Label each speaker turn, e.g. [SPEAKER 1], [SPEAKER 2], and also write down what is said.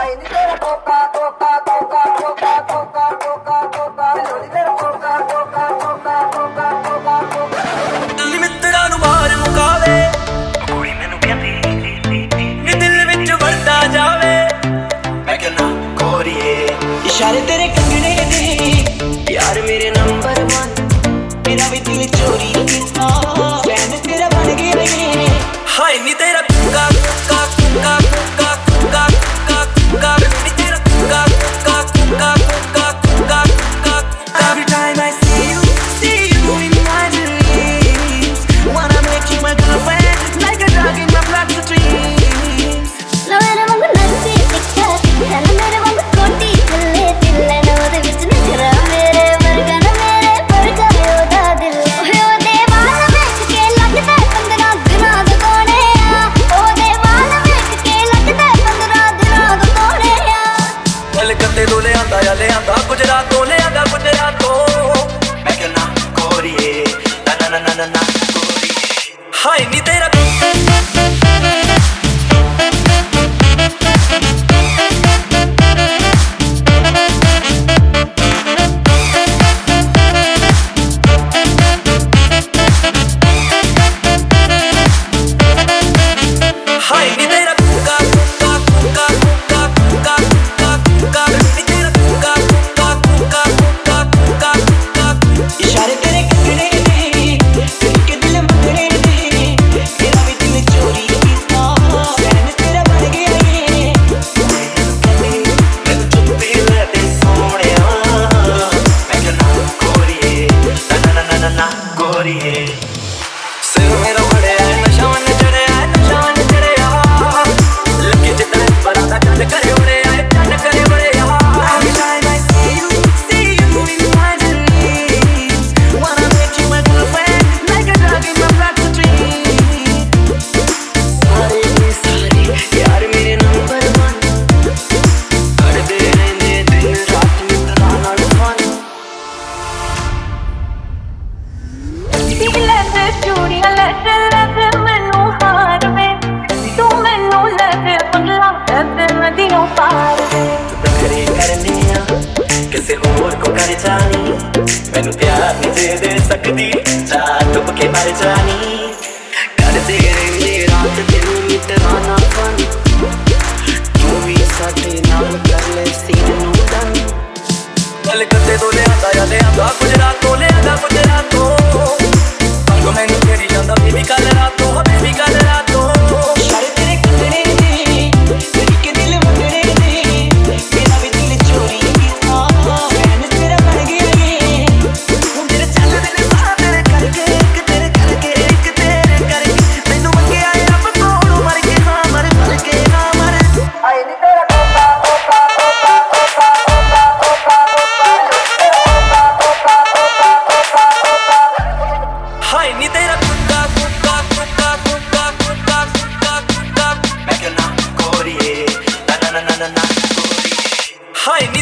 [SPEAKER 1] Ay, toca, toca, toca, toca, toca, toca.
[SPEAKER 2] जानी। मैनू प्यार नहीं दे दे सकती चार डुब के मर जानी। कर दे रही रात तेनू मिटवाना।
[SPEAKER 1] は。